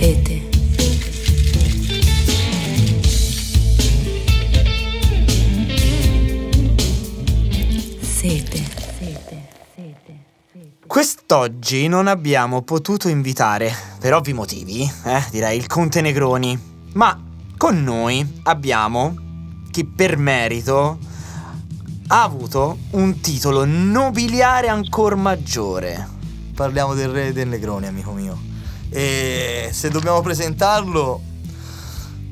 Sete. Sete. Quest'oggi non abbiamo potuto invitare, per ovvi motivi, eh, direi il Conte Negroni, ma con noi abbiamo chi per merito ha avuto un titolo nobiliare ancora maggiore. Parliamo del re del Negroni, amico mio. E se dobbiamo presentarlo,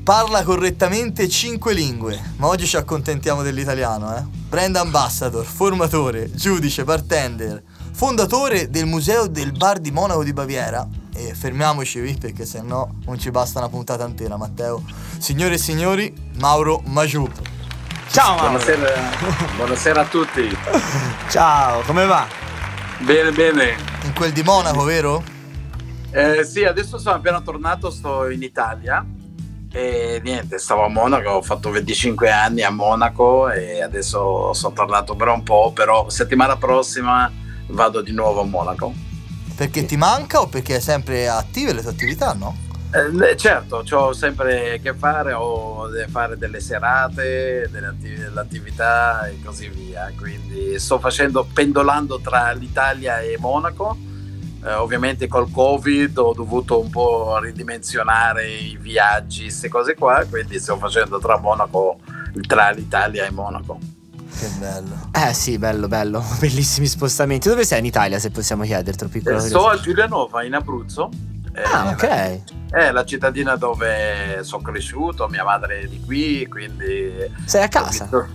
parla correttamente cinque lingue, ma oggi ci accontentiamo dell'italiano, eh? Brand ambassador, formatore, giudice, bartender, fondatore del Museo del Bar di Monaco di Baviera. E fermiamoci qui perché se no non ci basta una puntata intera, Matteo. Signore e signori, Mauro Magiù. Ciao Mauro. Buonasera, buonasera a tutti. Ciao, come va? Bene, bene. In quel di Monaco, vero? Eh, sì, adesso sono appena tornato, sto in Italia e niente, stavo a Monaco, ho fatto 25 anni a Monaco e adesso sono tornato per un po', però settimana prossima vado di nuovo a Monaco. Perché ti manca o perché è sempre attive le tue attività, no? Eh, certo, ho sempre a che fare, ho da fare delle serate, delle, attiv- delle attività e così via. Quindi sto facendo, pendolando tra l'Italia e Monaco. Eh, ovviamente col Covid ho dovuto un po' ridimensionare i viaggi, queste cose qua, quindi sto facendo tra Monaco, tra l'Italia e Monaco. Che bello. Eh sì, bello, bello, bellissimi spostamenti. Dove sei in Italia, se possiamo chiederti, piccolo? Eh, sto a Giulianova, in Abruzzo. Eh, Ah, ok. È la cittadina dove sono cresciuto, mia madre è di qui, quindi... Sei a casa? Ho visto-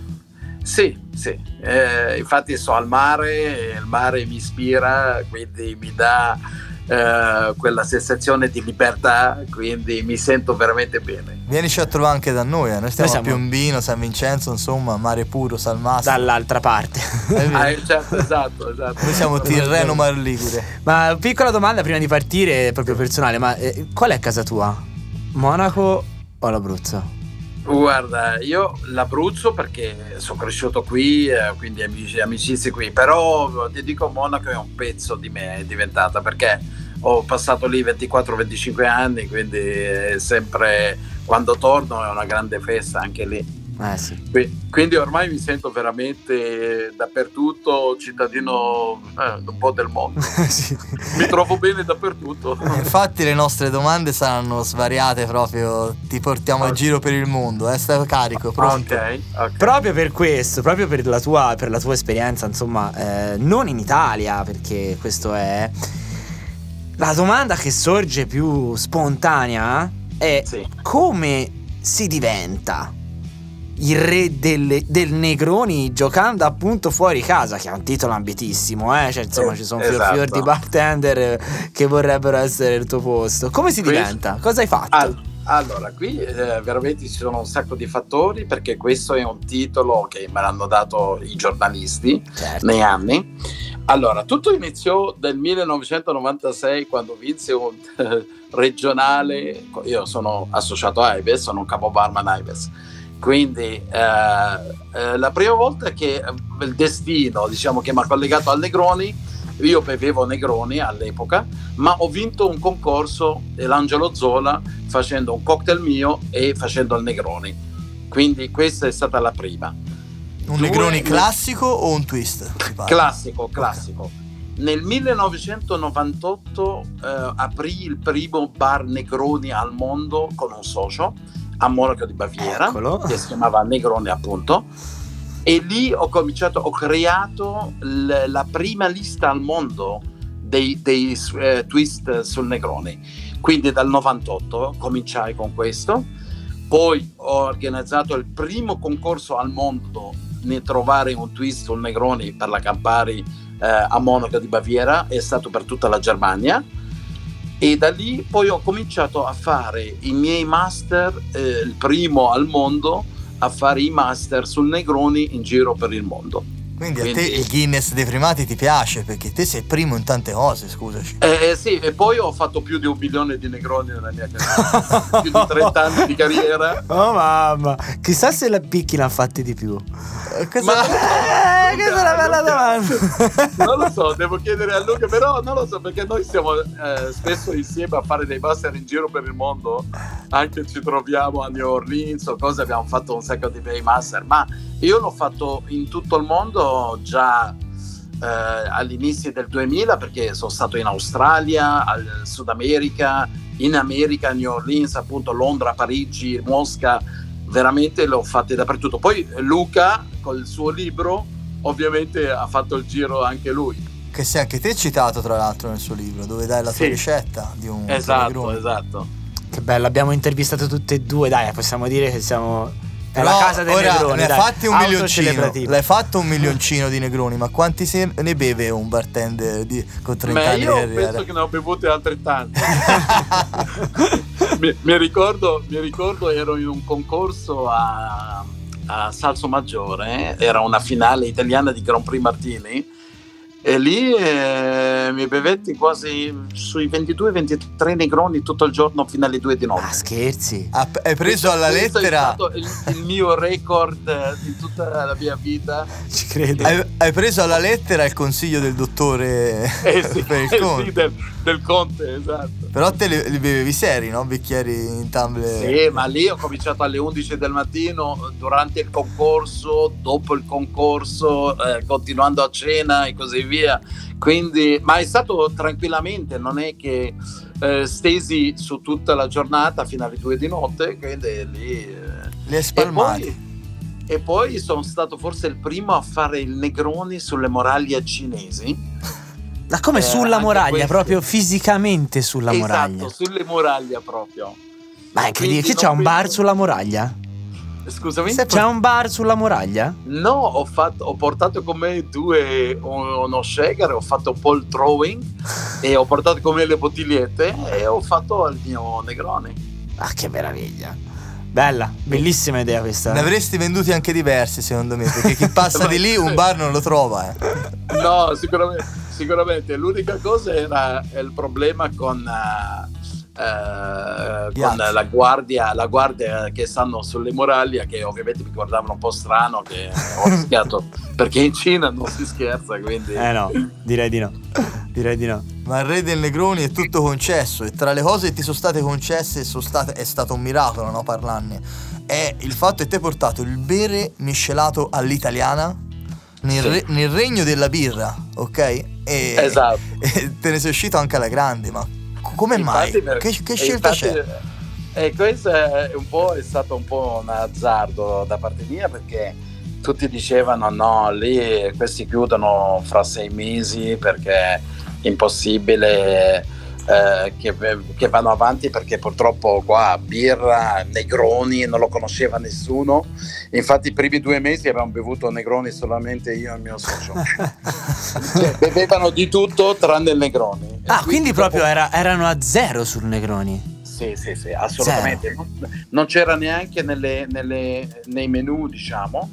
Sì, sì. Eh, infatti sto al mare, e il mare mi ispira, quindi mi dà eh, quella sensazione di libertà, quindi mi sento veramente bene. Vienici a trovare anche da noi, eh. noi stiamo Noi a siamo- Piombino, San Vincenzo, insomma, mare puro, Salmasso. Dall'altra parte. Ah, eh, certo, esatto, esatto. Noi siamo Tirreno Mar Ligure. ma piccola domanda prima di partire, proprio personale, ma eh, qual è casa tua? Monaco o l'Abruzzo? Guarda, io l'Abruzzo perché sono cresciuto qui, eh, quindi amici, amicizie qui, però ti dico Monaco è un pezzo di me, è diventata perché ho passato lì 24-25 anni, quindi sempre quando torno è una grande festa anche lì. Eh sì. Qui- Quindi ormai mi sento veramente dappertutto cittadino eh, un po' del mondo. Sì. Mi trovo bene dappertutto. Infatti le nostre domande saranno svariate proprio, ti portiamo a giro per il mondo, eh, stai carico, pronto? Ok, ok. Proprio per questo, proprio per la tua, per la tua esperienza, insomma, eh, non in Italia, perché questo è. La domanda che sorge più spontanea è Sì. come si diventa il re delle- del Negroni giocando appunto fuori casa, che è un titolo ambitissimo, eh? Cioè, insomma, Eh, ci sono esatto. fior di bartender che vorrebbero essere il tuo posto. Come si Questo- diventa? Cosa hai fatto? Al- allora, qui eh, veramente ci sono un sacco di fattori perché questo è un titolo che me l'hanno dato i giornalisti certo. nei anni. Allora, tutto iniziò nel 1996 quando vinse un eh, regionale, io sono associato a Ives, sono un capo barman Ives. Quindi eh, eh, la prima volta che eh, il destino, diciamo che mi ha collegato al Negroni, io bevevo Negroni all'epoca, ma ho vinto un concorso dell'Angelo Zola facendo un cocktail mio e facendo il Negroni. Quindi questa è stata la prima. Un Due- Negroni classico o un twist? Classico, classico. Nel 1998 eh, aprì il primo bar Negroni al mondo con un socio a Monaco di Baviera, Eccolo. che si chiamava Negroni appunto. E lì ho cominciato, ho creato l- la prima lista al mondo dei, dei, eh, twist sul Negroni. Quindi dal 98 cominciai con questo. Poi ho organizzato il primo concorso al mondo nel trovare un twist sul Negroni per la Campari eh, a Monaco di Baviera, è stato per tutta la Germania. E da lì poi ho cominciato a fare i miei master, eh, il primo al mondo a fare i master sul Negroni in giro per il mondo. Quindi, a te Quindi- il Guinness dei primati ti piace perché te sei primo in tante cose, scusaci. Eh, eh, sì, e poi ho fatto più di un milione di negroni nella mia carriera, più di 30 anni di carriera. Oh mamma, chissà se la picchi l'ha fatti di più. Cosa- Ma- Eh, questa è una bella domanda. Non lo so, devo chiedere a Luca, però non lo so perché noi stiamo eh, spesso insieme a fare dei master in giro per il mondo, anche ci troviamo a New Orleans o cose, abbiamo fatto un sacco di bei master, ma io l'ho fatto in tutto il mondo già eh, all'inizio del 2000 perché sono stato in Australia, al Sud America, in America, New Orleans, appunto Londra, Parigi, Mosca, veramente l'ho fatte dappertutto. Poi Luca col suo libro ovviamente ha fatto il giro anche lui. Che sei anche te citato tra l'altro nel suo libro, dove dai la tua Sì. ricetta di un Esatto, esatto. Che bello, abbiamo intervistato tutte e due, dai, possiamo dire che siamo è la casa dei ora negroni, ne hai fatti un milioncino, l'hai fatto un milioncino di negroni, ma quanti se ne beve un bartender di, con 30 Ma anni? di io penso che ne ho bevute altrettante. mi, mi ricordo, mi ricordo ero in un concorso a, a Salso Maggiore, era una finale italiana di Grand Prix Martini e lì eh, mi bevetti quasi sui 22-23 negroni tutto il giorno fino alle 2 di notte. Ah, scherzi. Hai preso alla Questo lettera È stato il, il mio record eh, di tutta la mia vita. Ci credo. hai, hai preso alla lettera il consiglio del dottore Eh sì, per il eh sì, del, del conte, esatto. Però te li, li bevevi seri, no? Bicchieri in tumbler. Sì, ma lì ho cominciato alle 11 del mattino, durante il concorso, dopo il concorso, eh, continuando a cena e così via. Quindi, ma è stato tranquillamente, non è che eh, stesi su tutta la giornata fino alle 2 di notte, quindi lì... eh. Li hai E spalmati. poi, e poi sono stato forse il primo a fare il Negroni sulle muraglie cinesi. Ma come Eh, sulla muraglia, proprio fisicamente sulla muraglia. Esatto, sulle muraglie proprio. Ma è incredibile, che c'è un bar sulla muraglia? Scusami? C'è un bar sulla muraglia? No, ho, fatto, ho portato con me due, uno shaker, ho fatto un po' il throwing e ho portato con me le bottigliette e ho fatto il mio Negroni. Ah, che meraviglia. Bella, bellissima idea questa. Ne avresti venduti anche diversi, secondo me, perché chi passa di lì un bar non lo trova, eh. No, sicuramente, sicuramente. L'unica cosa era il problema con, eh, eh, con la, guardia, la guardia che stanno sulle muraglie, che ovviamente mi guardavano un po' strano, che ho rischiato, perché in Cina non si scherza, quindi... Eh no, direi di no. Direi di no. Ma il re del Negroni è tutto concesso e tra le cose che ti sono state concesse sono state- è stato un miracolo, no? Parlarne. È il fatto che ti hai portato il bere miscelato all'italiana nel, Sì. re- nel regno della birra, ok? E, Esatto. e te ne sei uscito anche alla grande, ma come mai? Per- Che, che scelta infatti, c'è? E questo è, un po', è stato un po' un azzardo da parte mia perché tutti dicevano no, lì questi chiudono fra sei mesi perché è impossibile eh, che, che vanno avanti perché purtroppo qua birra, Negroni non lo conosceva nessuno. Infatti i primi due mesi abbiamo bevuto Negroni solamente io e il mio socio. Cioè, bevevano di tutto tranne il Negroni. Ah, quindi dopo- proprio era- erano a zero sul Negroni. sì, sì, sì, assolutamente. Non, non c'era neanche nelle- nelle- nei menu, diciamo.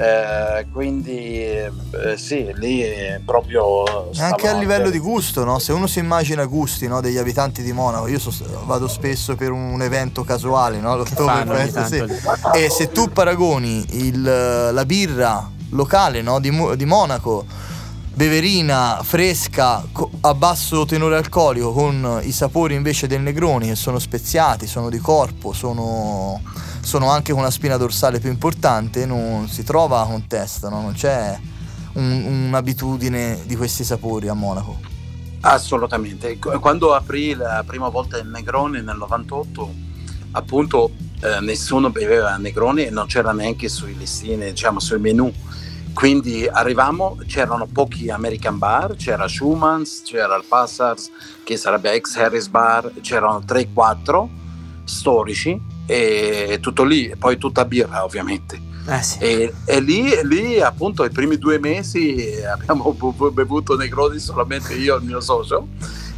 Eh, quindi eh, sì, lì è proprio Anche a livello di gusto, no? Se uno si immagina gusti no, degli abitanti di Monaco, io so- vado spesso per un evento casuale, no? L'Oktoberfest, sì. E se tu paragoni il- la birra locale no, di, di Monaco, beverina, fresca, a basso tenore alcolico, con i sapori invece del Negroni che sono speziati, sono di corpo, sono, sono anche con una spina dorsale più importante, non si trova a contesto, no? non c'è un- un'abitudine di questi sapori a Monaco. Assolutamente. Qu- Quando aprì la prima volta il Negroni nel 98, appunto eh, nessuno beveva Negroni e non c'era neanche sui listini, diciamo sui menu. Quindi arrivavamo, c'erano pochi American bar, c'era Schumann's, c'era il Passars, che sarebbe ex Harris Bar, c'erano 3-4 storici e tutto lì, e poi tutta birra ovviamente. Eh sì. E, e lì, lì, appunto i primi due mesi abbiamo bu- bevuto Negroni solamente io e il mio socio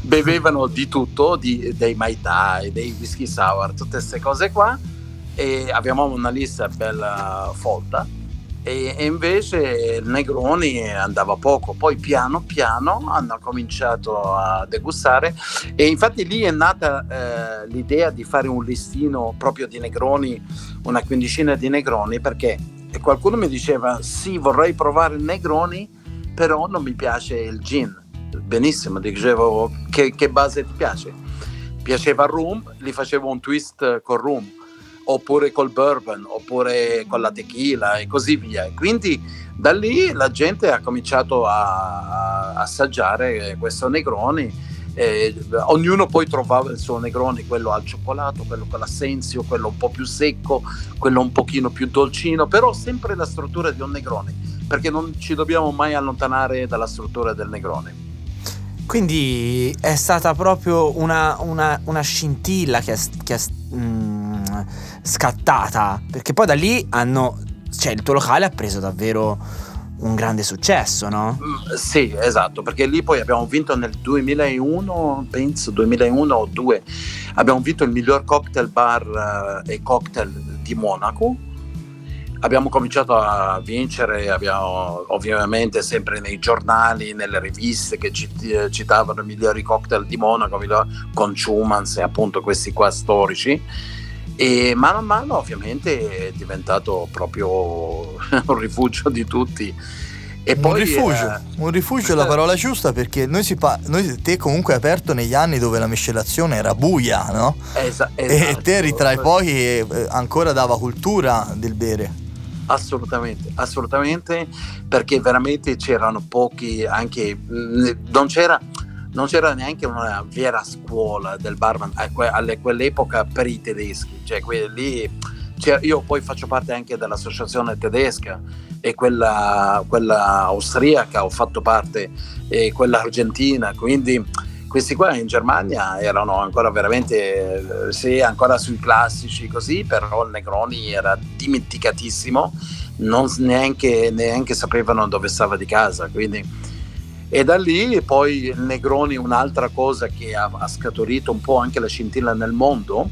bevevano di tutto di- dei Mai Tai, dei whisky sour tutte queste cose qua e abbiamo una lista bella folta e, invece il Negroni andava poco. Poi piano piano hanno cominciato a degustare e infatti lì è nata eh, l'idea di fare un listino proprio di Negroni, una quindicina di Negroni, perché qualcuno mi diceva sì vorrei provare il Negroni, però non mi piace il gin. Benissimo, dicevo che, che base ti piace? Piaceva il rum, gli facevo un twist col rum oppure col bourbon, oppure con la tequila e così via. Quindi da lì la gente ha cominciato a, a assaggiare questo Negroni. Eh, ognuno poi trovava il suo Negroni, quello al cioccolato, quello con l'assenzio, quello un po' più secco, quello un pochino più dolcino, però sempre la struttura di un Negroni, perché non ci dobbiamo mai allontanare dalla struttura del Negroni. Quindi è stata proprio una, una, una scintilla che è, che è mm, scattata, perché poi da lì hanno, cioè il tuo locale ha preso davvero un grande successo, no? Mm, sì, esatto, perché lì poi abbiamo vinto nel 2001, penso 2001 o 2, abbiamo vinto il miglior cocktail bar eh, e cocktail di Monaco. Abbiamo cominciato a vincere, abbiamo ovviamente sempre nei giornali, nelle riviste che citavano i migliori cocktail di Monaco con Schumans e appunto questi qua storici e mano a mano ovviamente è diventato proprio un rifugio di tutti. E un poi, rifugio, eh, un rifugio è la parola giusta perché noi, si pa- noi te comunque hai aperto negli anni dove la miscelazione era buia, no? Esa- esatto. E te eri tra i pochi che eh, ancora dava cultura del bere. Assolutamente, assolutamente, perché veramente c'erano pochi, anche non c'era, non c'era neanche una vera scuola del barman a, que, a quell'epoca per i tedeschi, cioè quelli cioè, io poi faccio parte anche dell'associazione tedesca e quella, quella austriaca ho fatto parte e quella argentina, quindi questi qua in Germania erano ancora veramente, eh, sì, ancora sui classici così, però il Negroni era dimenticatissimo, non neanche, neanche sapevano dove stava di casa, quindi... E da lì poi il Negroni, un'altra cosa che ha, ha scaturito un po' anche la scintilla nel mondo,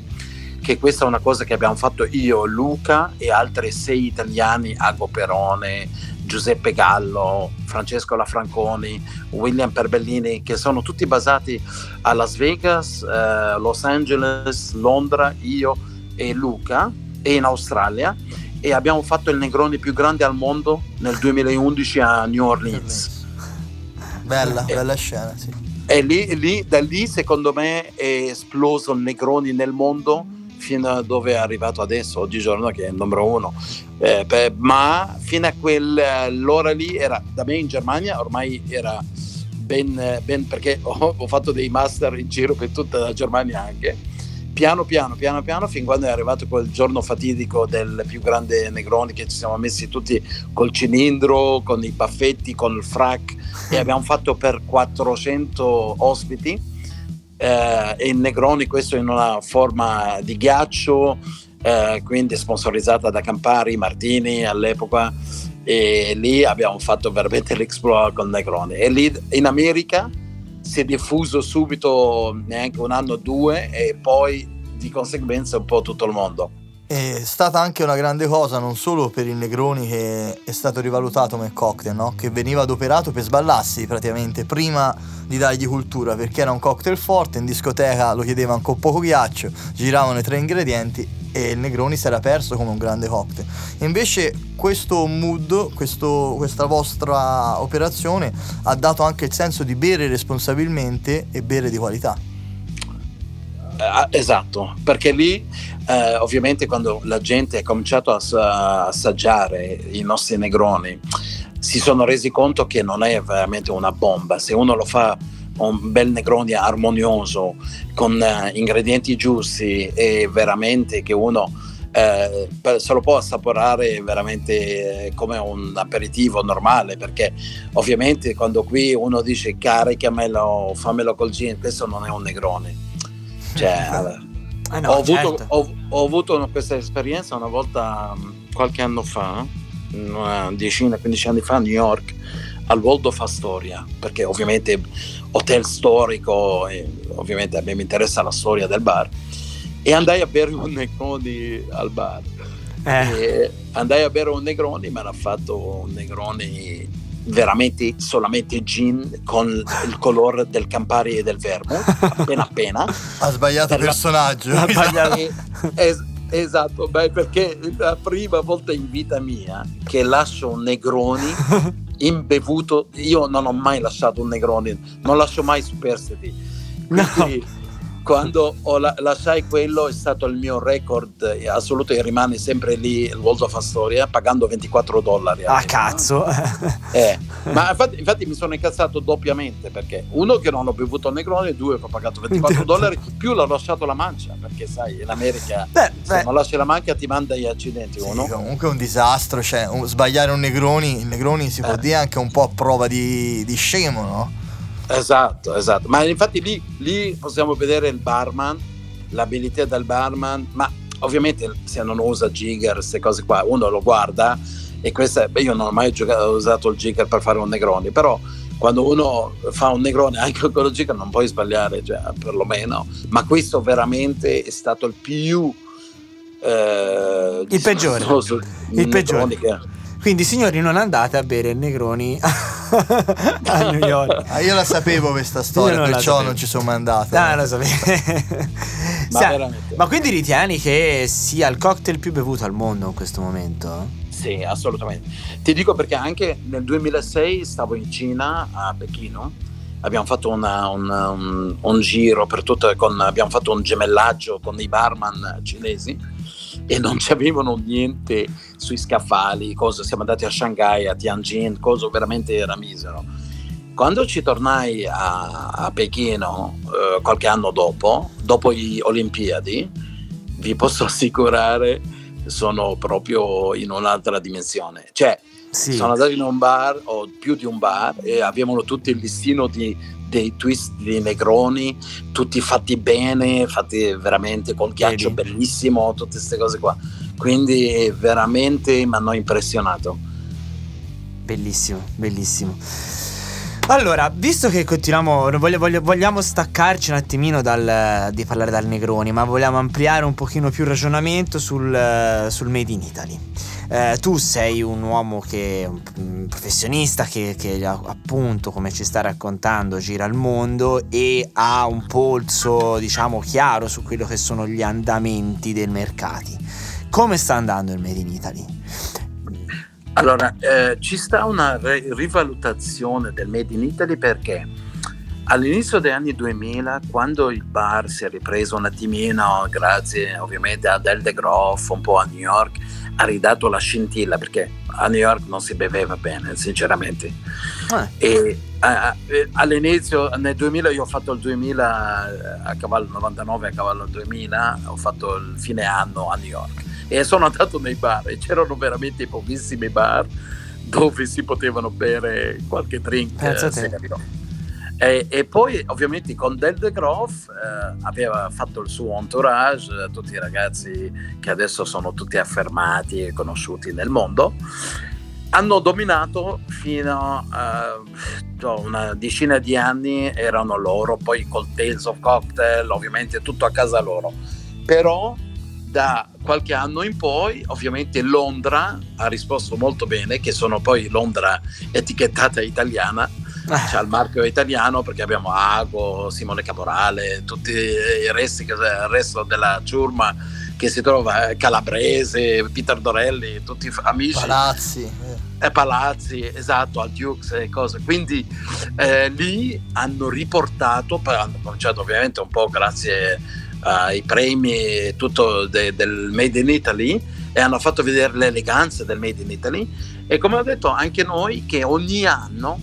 che questa è una cosa che abbiamo fatto io, Luca e altri sei italiani, Ago Perone, Giuseppe Gallo, Francesco Lafranconi, William Perbellini, che sono tutti basati a Las Vegas, eh, Los Angeles, Londra, io e Luca, e in Australia. E abbiamo fatto il Negroni più grande al mondo nel 2011 a New Orleans. Bella, e, bella scena, sì. E lì, lì, da lì, secondo me, è esploso il Negroni nel mondo fino a dove è arrivato adesso, oggigiorno che è il numero uno. Eh, per, ma fino a quell'ora lì era da me in Germania, ormai era ben, ben perché ho, ho, fatto dei master in giro per tutta la Germania anche. Piano piano, piano piano, fin quando è arrivato quel giorno fatidico del più grande Negroni che ci siamo messi tutti col cilindro, con i baffetti, con il frac e abbiamo fatto per 400 ospiti. Eh, e Negroni questo in una forma di ghiaccio, eh, quindi sponsorizzata da Campari, Martini all'epoca e lì abbiamo fatto veramente l'exploit con Negroni. E lì in America si è diffuso subito neanche un anno o due e poi di conseguenza un po' tutto il mondo. È stata anche una grande cosa non solo per il Negroni che è stato rivalutato come cocktail, no? che veniva adoperato per sballarsi praticamente prima di dargli cultura perché era un cocktail forte, in discoteca lo chiedevano con poco ghiaccio, giravano i tre ingredienti e il Negroni si era perso come un grande cocktail. Invece questo mood, questo, questa vostra operazione ha dato anche il senso di bere responsabilmente e bere di qualità. Uh, esatto, perché lì uh, ovviamente quando la gente ha cominciato a assaggiare i nostri negroni si sono resi conto che non è veramente una bomba, se uno lo fa un bel negroni armonioso con uh, ingredienti giusti e veramente che uno eh, se lo può assaporare veramente come un aperitivo normale perché ovviamente quando qui uno dice caricamelo fammelo col gin questo non è un negrone cioè, eh no, ho, certo. avuto, ho, ho, avuto, questa esperienza una volta qualche anno fa, una decina, 15 anni fa a New York, al Waldorf Astoria, perché ovviamente hotel storico, e ovviamente a me mi interessa la storia del bar, e andai a bere un Negroni al bar. Eh. E andai a bere un Negroni, mi hanno fatto un Negroni veramente solamente gin con il colore del Campari e del Vermouth, appena appena. Ha sbagliato la- personaggio. Ha sbagliato. E- es- esatto, beh, perché è la prima volta in vita mia che lascio un Negroni imbevuto. Io non ho mai lasciato un Negroni, non lascio mai superstiti. Quindi quando ho la- lasciai quello è stato il mio record eh, assoluto e rimane sempre lì il World of Astoria pagando 24 dollari. Ah, cazzo. Eh, ma infatti, infatti mi sono incazzato doppiamente perché uno che non ho bevuto Negroni, due che ho pagato 24 dollari, più l'ho lasciato la mancia perché sai in America Beh, se beh, non lasci la mancia ti manda gli accidenti Sì, uno. comunque è un disastro, cioè un- sbagliare un Negroni, il Negroni si può Eh. dire anche un po' a prova di, di scemo, no? Esatto, esatto. Ma infatti lì, lì possiamo vedere il barman, l'abilità del barman, ma ovviamente se non usa Jigger, queste cose qua, uno lo guarda e questa, beh, io non ho mai giocato- usato il Jigger per fare un Negroni, però quando uno fa un Negroni anche con il Jigger non puoi sbagliare, cioè, perlomeno. Ma questo veramente è stato il più... eh, Il peggiore. Il peggiore. che- Quindi, signori, non andate a bere il Negroni a New York. Ah, io la sapevo questa Io storia, non la perciò non ci sono mai andato. Ah, lo sapevo. Ma Sa- ma quindi ritieni che sia il cocktail più bevuto al mondo in questo momento? Sì, assolutamente. Ti dico perché anche nel 2006 stavo in Cina, a Pechino, abbiamo fatto una- un, un- un giro per tutto, con, abbiamo fatto un gemellaggio con i barman cinesi e non ci avevano niente sui scaffali, cosa, siamo andati a Shanghai, a Tianjin, cosa veramente era misero. Quando ci tornai a, a Pechino eh, qualche anno dopo, dopo le Olimpiadi, vi posso assicurare sono proprio in un'altra dimensione. Cioè, Sì. sono andato in un bar o più di un bar e avevano tutto il listino di, dei twist di Negroni, tutti fatti bene, fatti veramente col ghiaccio Vedi? bellissimo, tutte queste cose qua. Quindi veramente mi hanno impressionato. Bellissimo, bellissimo. Allora, visto che continuiamo, voglio- voglio- vogliamo staccarci un attimino dal, di parlare dal Negroni, ma vogliamo ampliare un pochino più il ragionamento sul, sul Made in Italy. Eh, tu sei un uomo che un professionista che, che, appunto, come ci sta raccontando, gira il mondo e ha un polso, diciamo, chiaro su quello che sono gli andamenti dei mercati. Come sta andando il Made in Italy? Allora, eh, ci sta una rivalutazione del Made in Italy perché all'inizio degli anni 2000, quando il bar si è ripreso un attimino, grazie ovviamente a Del De Groff, un po' a New York, ha ridato la scintilla perché a New York non si beveva bene, sinceramente. Ah, E eh, eh, all'inizio, nel 2000, io ho fatto il 2000 a cavallo 99, a cavallo 2000, ho fatto il fine anno a New York e sono andato nei bar e c'erano veramente pochissimi bar dove si potevano bere qualche drink Pensa a eh, serio. E, e poi ovviamente con Del De Groff eh, aveva fatto il suo entourage, eh, tutti i ragazzi che adesso sono tutti affermati e conosciuti nel mondo, hanno dominato fino a cioè, una decina di anni, erano loro, poi col Tales of Cocktail, ovviamente tutto a casa loro. Però da qualche anno in poi, ovviamente Londra ha risposto molto bene, che sono poi Londra etichettata italiana, c'è il marchio italiano perché abbiamo Ago, Simone Caporale, tutti i resti, che- il resto della ciurma che si trova, eh, Calabrese, Peter Dorelli, tutti amici Palazzi. eh. e palazzi, esatto, al Dukes e cose. Quindi eh, lì hanno riportato, hanno cominciato ovviamente un po' grazie ai premi e tutto de- del Made in Italy e hanno fatto vedere l'eleganza del Made in Italy e come ho detto anche noi che ogni anno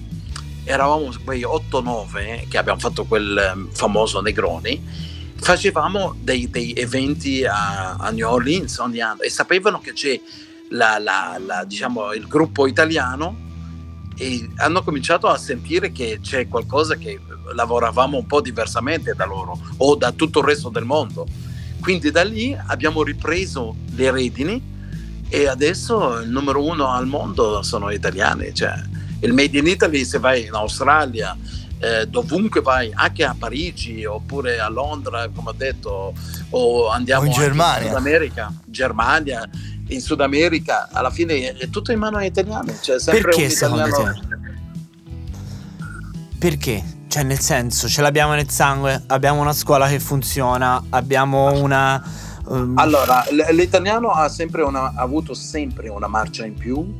eravamo quei 8-9 che abbiamo fatto quel ehm, famoso Negroni facevamo dei, dei eventi a, a New Orleans ogni anno e sapevano che c'è la- la- la- diciamo, il gruppo italiano e hanno cominciato a sentire che c'è qualcosa che lavoravamo un po' diversamente da loro o da tutto il resto del mondo. Quindi da lì abbiamo ripreso le redini e adesso il numero uno al mondo sono italiani. Cioè, il Made in Italy se vai in Australia, eh, dovunque vai, anche a Parigi oppure a Londra, come ho detto, o andiamo O in Germania. Sud America, Germania, in Sud America, alla fine è tutto in mano agli italiani. C'è sempre Perché un secondo italiano. Perché? Cioè, nel senso, ce l'abbiamo nel sangue, abbiamo una scuola che funziona, abbiamo una. um, Allora, l'italiano ha sempre una- ha avuto sempre una marcia in più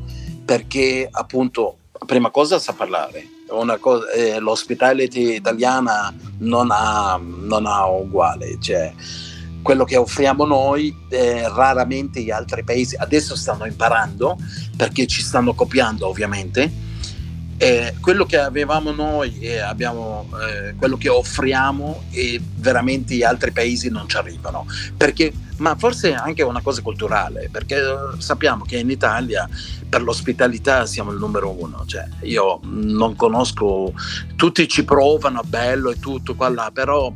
perché appunto, prima cosa sa parlare. Una cosa, eh, l'hospitality italiana non ha, non ha uguale, cioè quello che offriamo noi eh, raramente gli altri paesi adesso stanno imparando perché ci stanno copiando ovviamente. Eh, quello che avevamo noi e abbiamo eh, quello che offriamo e veramente gli altri paesi non ci arrivano perché ma forse anche una cosa culturale, perché eh, sappiamo che in Italia per l'ospitalità siamo il numero uno, cioè io non conosco, tutti ci provano, bello e tutto qua là, però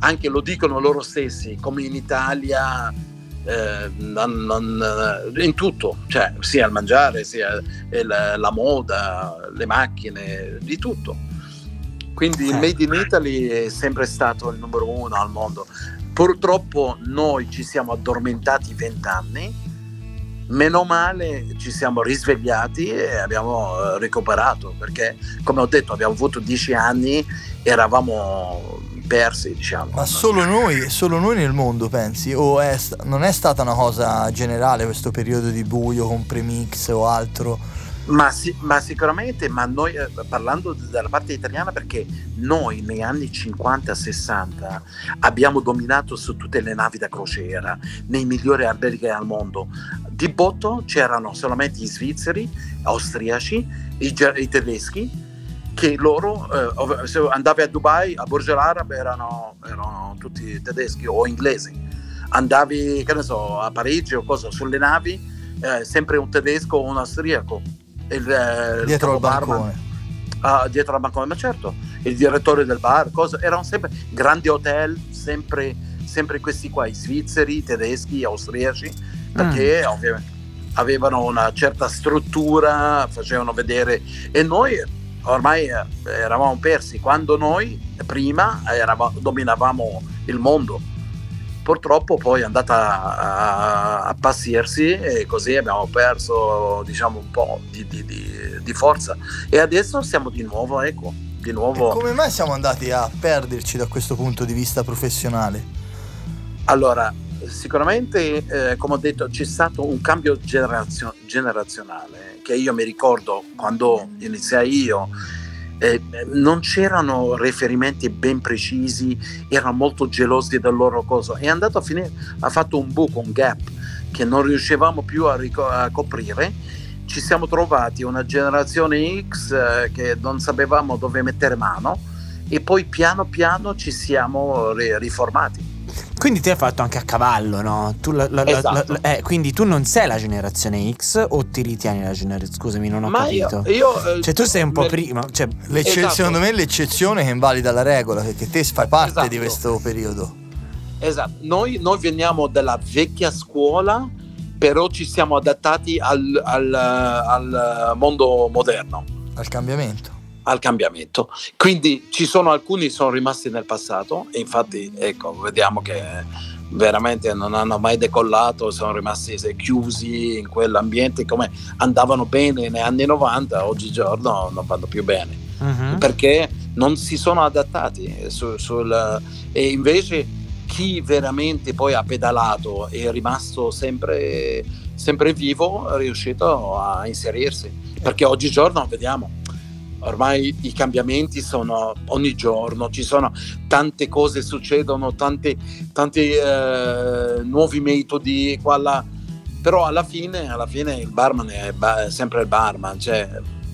anche lo dicono loro stessi, come in Italia, eh, non- non- in tutto, cioè sia il mangiare, sia il- la moda, le macchine, di tutto. Quindi il Eh. Made in Italy è sempre stato il numero uno al mondo. Purtroppo noi ci siamo addormentati vent'anni, meno male ci siamo risvegliati e abbiamo eh, recuperato perché come ho detto abbiamo avuto dieci anni eravamo persi diciamo. Ma solo noi, solo noi nel mondo, pensi? O è non è stata una cosa generale questo periodo di buio con premix o altro? Ma, si- ma sicuramente, ma noi eh, parlando della parte italiana, perché noi negli anni 50-60 abbiamo dominato su tutte le navi da crociera, nei migliori alberghi al mondo. Di botto c'erano solamente gli svizzeri, austriaci, i, i tedeschi, che loro, eh, se andavi a Dubai, a Burj Al Arab erano, erano tutti tedeschi o inglesi. Andavi, che ne so, a Parigi o cosa, sulle navi, eh, sempre un tedesco o un austriaco. Il, eh, il Dietro al capobarman- bancone. Ah, dietro al bancone, ma certo, il direttore del bar, cosa, erano sempre grandi hotel, sempre, sempre questi qua, i svizzeri, i tedeschi, gli austriaci, perché ovviamente avevano una certa struttura, facevano vedere e noi ormai eh, eravamo persi quando noi prima erava- dominavamo il mondo. Purtroppo poi è andata a, a passirsi e così abbiamo perso diciamo un po' di, di- di- di forza e adesso siamo di nuovo ecco di E nuovo come mai siamo andati a perderci da questo punto di vista professionale? Allora, sicuramente, eh, come ho detto, c'è stato un cambio generazio- generazionale che io mi ricordo quando iniziai io. Eh, non c'erano riferimenti ben precisi, erano molto gelosi del loro coso. È andato a finire, ha fatto un buco, un gap che non riuscivamo più a, rico- a coprire. Ci siamo trovati una generazione X eh, che non sapevamo dove mettere mano e poi piano piano ci siamo ri- riformati. Quindi ti hai fatto anche a cavallo, no? Tu la- la- Esatto. la- eh, quindi tu non sei la generazione X o ti ritieni la generazione Scusami, non ho Ma io, capito. io, eh, Cioè tu sei un po' me- prima, cioè Esatto. Secondo me l'eccezione che invalida la regola, perché te fai parte Esatto. di questo periodo. Esatto, noi, noi veniamo dalla vecchia scuola, però ci siamo adattati al, al- al mondo moderno, Al cambiamento. Al cambiamento. Quindi ci sono alcuni che sono rimasti nel passato e infatti ecco, vediamo che veramente non hanno mai decollato, sono rimasti chiusi in quell'ambiente come andavano bene negli anni 90, oggigiorno non vanno più bene. mhm. perché non si sono adattati su- sul, e invece chi veramente poi ha pedalato e è rimasto sempre, sempre vivo è riuscito a inserirsi perché oggigiorno vediamo ormai i cambiamenti sono ogni giorno ci sono tante cose succedono tanti, tanti eh, nuovi metodi qua là. però alla fine, alla fine il barman è, ba- sempre il barman cioè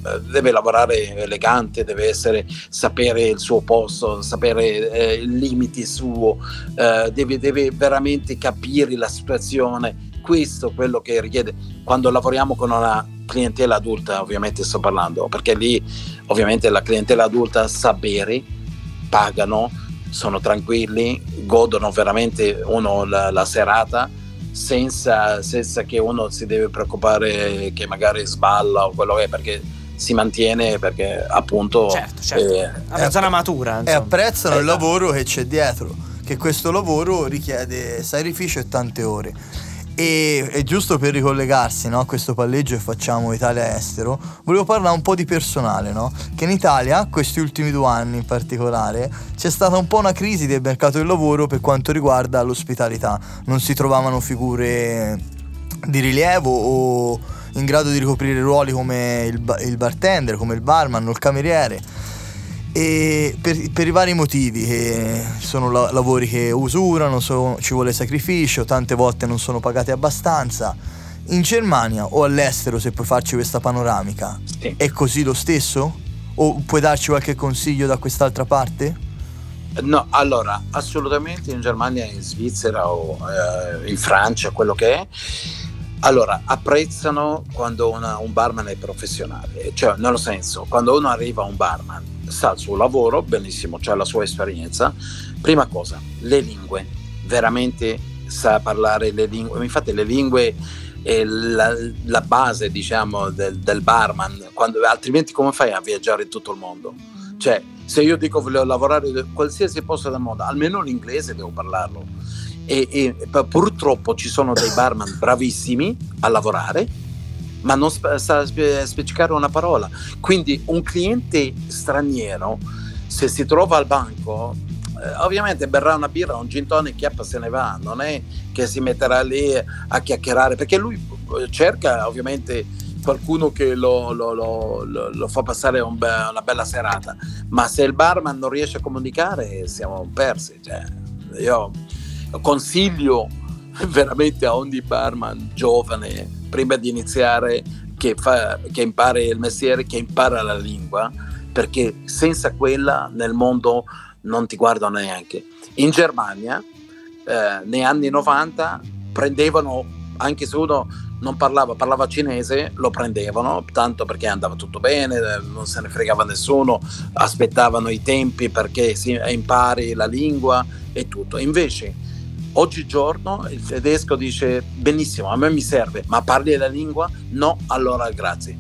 eh, deve lavorare elegante, deve essere, sapere il suo posto, sapere eh, i limiti suo, eh, deve, deve veramente capire la situazione. Questo è quello che richiede quando lavoriamo con una clientela adulta, ovviamente sto parlando, perché lì ovviamente la clientela adulta sa bere, pagano, sono tranquilli, godono veramente uno la, la serata senza, senza che uno si deve preoccupare che magari sballa o quello che è, perché si mantiene perché appunto Certo, certo. eh, È una zona matura, E insomma. apprezzano il Esatto. lavoro che c'è dietro, che questo lavoro richiede sacrificio e tante ore. E, e giusto per ricollegarsi no, a questo palleggio che facciamo Italia-Estero, volevo parlare un po' di personale, no? Che in Italia, questi ultimi due anni in particolare, c'è stata un po' una crisi del mercato del lavoro per quanto riguarda l'ospitalità. Non si trovavano figure di rilievo o in grado di ricoprire ruoli come il, il bartender, come il barman o il cameriere e per, per, i vari motivi che sono la, lavori che usurano, so, ci vuole sacrificio, tante volte non sono pagati abbastanza. In Germania o all'estero, se puoi farci questa panoramica, sì. è così lo stesso? O puoi darci qualche consiglio da quest'altra parte? No, allora, assolutamente in Germania, in Svizzera o eh, in Francia, quello che è, allora, apprezzano quando una, un barman è professionale, cioè nello senso, quando uno arriva a un barman sa il suo lavoro, benissimo, ha la sua esperienza. Prima cosa, le lingue, veramente sa parlare le lingue, infatti le lingue è la, la base diciamo del, del barman, quando, altrimenti come fai a viaggiare in tutto il mondo? Cioè, se io dico voglio lavorare in qualsiasi posto del mondo, almeno l'inglese devo parlarlo. E, e purtroppo ci sono dei barman bravissimi a lavorare ma non spe- sa spe- specificare una parola. Quindi un cliente straniero, se si trova al banco, eh, ovviamente berrà una birra, un gin tonic, chiappa se ne va, non è che si metterà lì a chiacchierare, perché lui eh, cerca ovviamente qualcuno che lo, lo, lo, lo fa passare un be- una bella serata, ma se il barman non riesce a comunicare siamo persi. Cioè, io consiglio veramente a ogni barman giovane prima di iniziare che, fa, che impari il mestiere, che impara la lingua, perché senza quella nel mondo non ti guardano neanche. In Germania, eh, negli anni 90, prendevano, anche se uno non parlava, parlava cinese, lo prendevano, tanto perché andava tutto bene, non se ne fregava nessuno, aspettavano i tempi perché impari la lingua e tutto. Invece Oggigiorno il tedesco dice benissimo, a me mi serve, ma parli la lingua? No, allora grazie.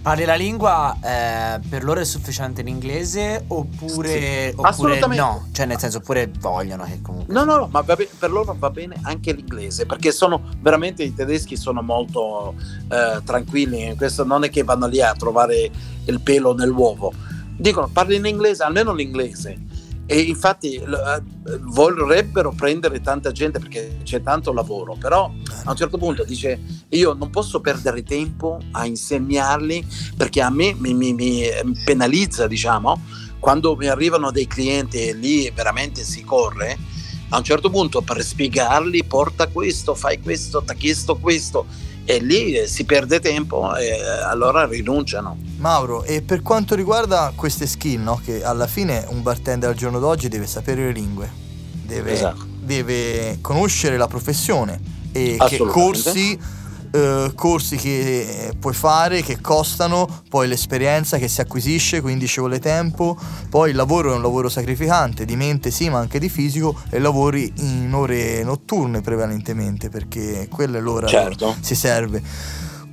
Parli la lingua, eh, per loro è sufficiente l'inglese oppure, sì, oppure no? Cioè nel senso oppure vogliono che comunque... No, no, no, ma be- per loro va bene anche l'inglese perché sono veramente i tedeschi sono molto eh, tranquilli, questo non è che vanno lì a trovare il pelo nell'uovo. Dicono parli in inglese, almeno l'inglese e infatti eh, vorrebbero prendere tanta gente perché c'è tanto lavoro, però a un certo punto dice io non posso perdere tempo a insegnarli perché a me mi, mi, mi penalizza, diciamo, quando mi arrivano dei clienti e lì veramente si corre, a un certo punto per spiegarli porta questo, fai questo, ti ha chiesto questo e lì eh, si perde tempo e eh, allora rinunciano. Mauro, e per quanto riguarda queste skill, no? che alla fine un bartender al giorno d'oggi deve sapere le lingue, deve, esatto. deve conoscere la professione e che corsi eh, corsi che puoi fare, che costano, poi l'esperienza che si acquisisce, quindi ci vuole tempo, poi il lavoro è un lavoro sacrificante, di mente sì, ma anche di fisico, e lavori in ore notturne prevalentemente, perché quella è l'ora certo. che si serve.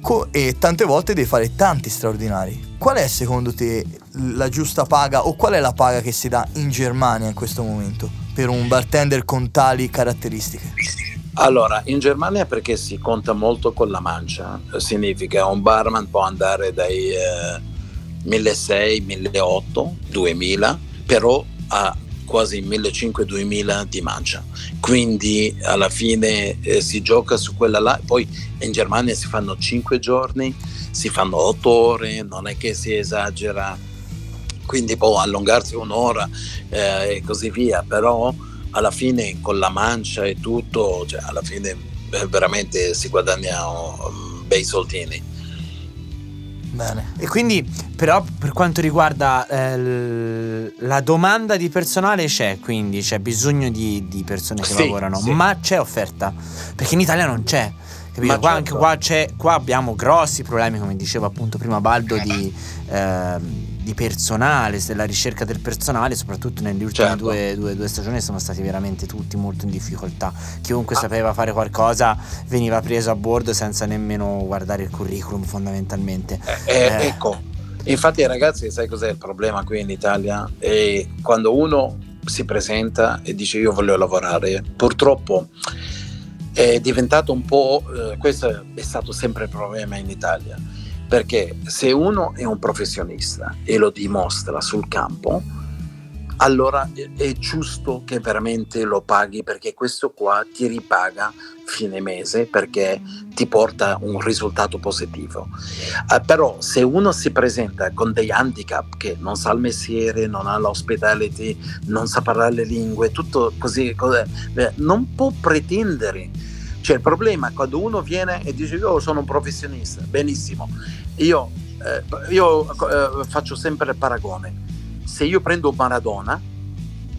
Co- e tante volte devi fare tanti straordinari. Qual è secondo te la giusta paga o qual è la paga che si dà in Germania in questo momento per un bartender con tali caratteristiche? Allora, in Germania perché si conta molto con la mancia, significa un barman può andare dai eh, 1600, 1800, 2000, però ha quasi 1500-2000 di mancia. Quindi alla fine eh, si gioca su quella là, poi in Germania si fanno 5 giorni, si fanno 8 ore, non è che si esagera, quindi può allungarsi un'ora eh, e così via, però alla fine con la mancia e tutto, cioè alla fine eh, veramente si guadagnano mm, bei soldini. Bene. E quindi, però, per quanto riguarda eh, la domanda di personale, c'è quindi c'è bisogno di, di persone che sì, lavorano, sì. ma c'è offerta perché in Italia non c'è. Capito? Qua, certo. qua, qua, abbiamo grossi problemi, come diceva appunto prima Baldo, di. Eh, di personale, della ricerca del personale, soprattutto nelle ultime certo. due, due, due, stagioni sono stati veramente tutti molto in difficoltà. Chiunque ah. sapeva fare qualcosa veniva preso a bordo senza nemmeno guardare il curriculum fondamentalmente. Eh, eh, eh. Ecco, infatti ragazzi sai cos'è il problema qui in Italia? È quando uno si presenta e dice io voglio lavorare, purtroppo è diventato un po', eh, questo è stato sempre il problema in Italia, perché se uno è un professionista e lo dimostra sul campo, allora è giusto che veramente lo paghi perché questo qua ti ripaga fine mese perché ti porta un risultato positivo. Uh, però se uno si presenta con dei handicap che non sa il mestiere, non ha l'hospitality, non sa parlare le lingue, tutto così, così eh, non può pretendere. Cioè il problema è quando uno viene e dice io sono un professionista, benissimo, io, eh, io eh, faccio sempre il paragone se io prendo Maradona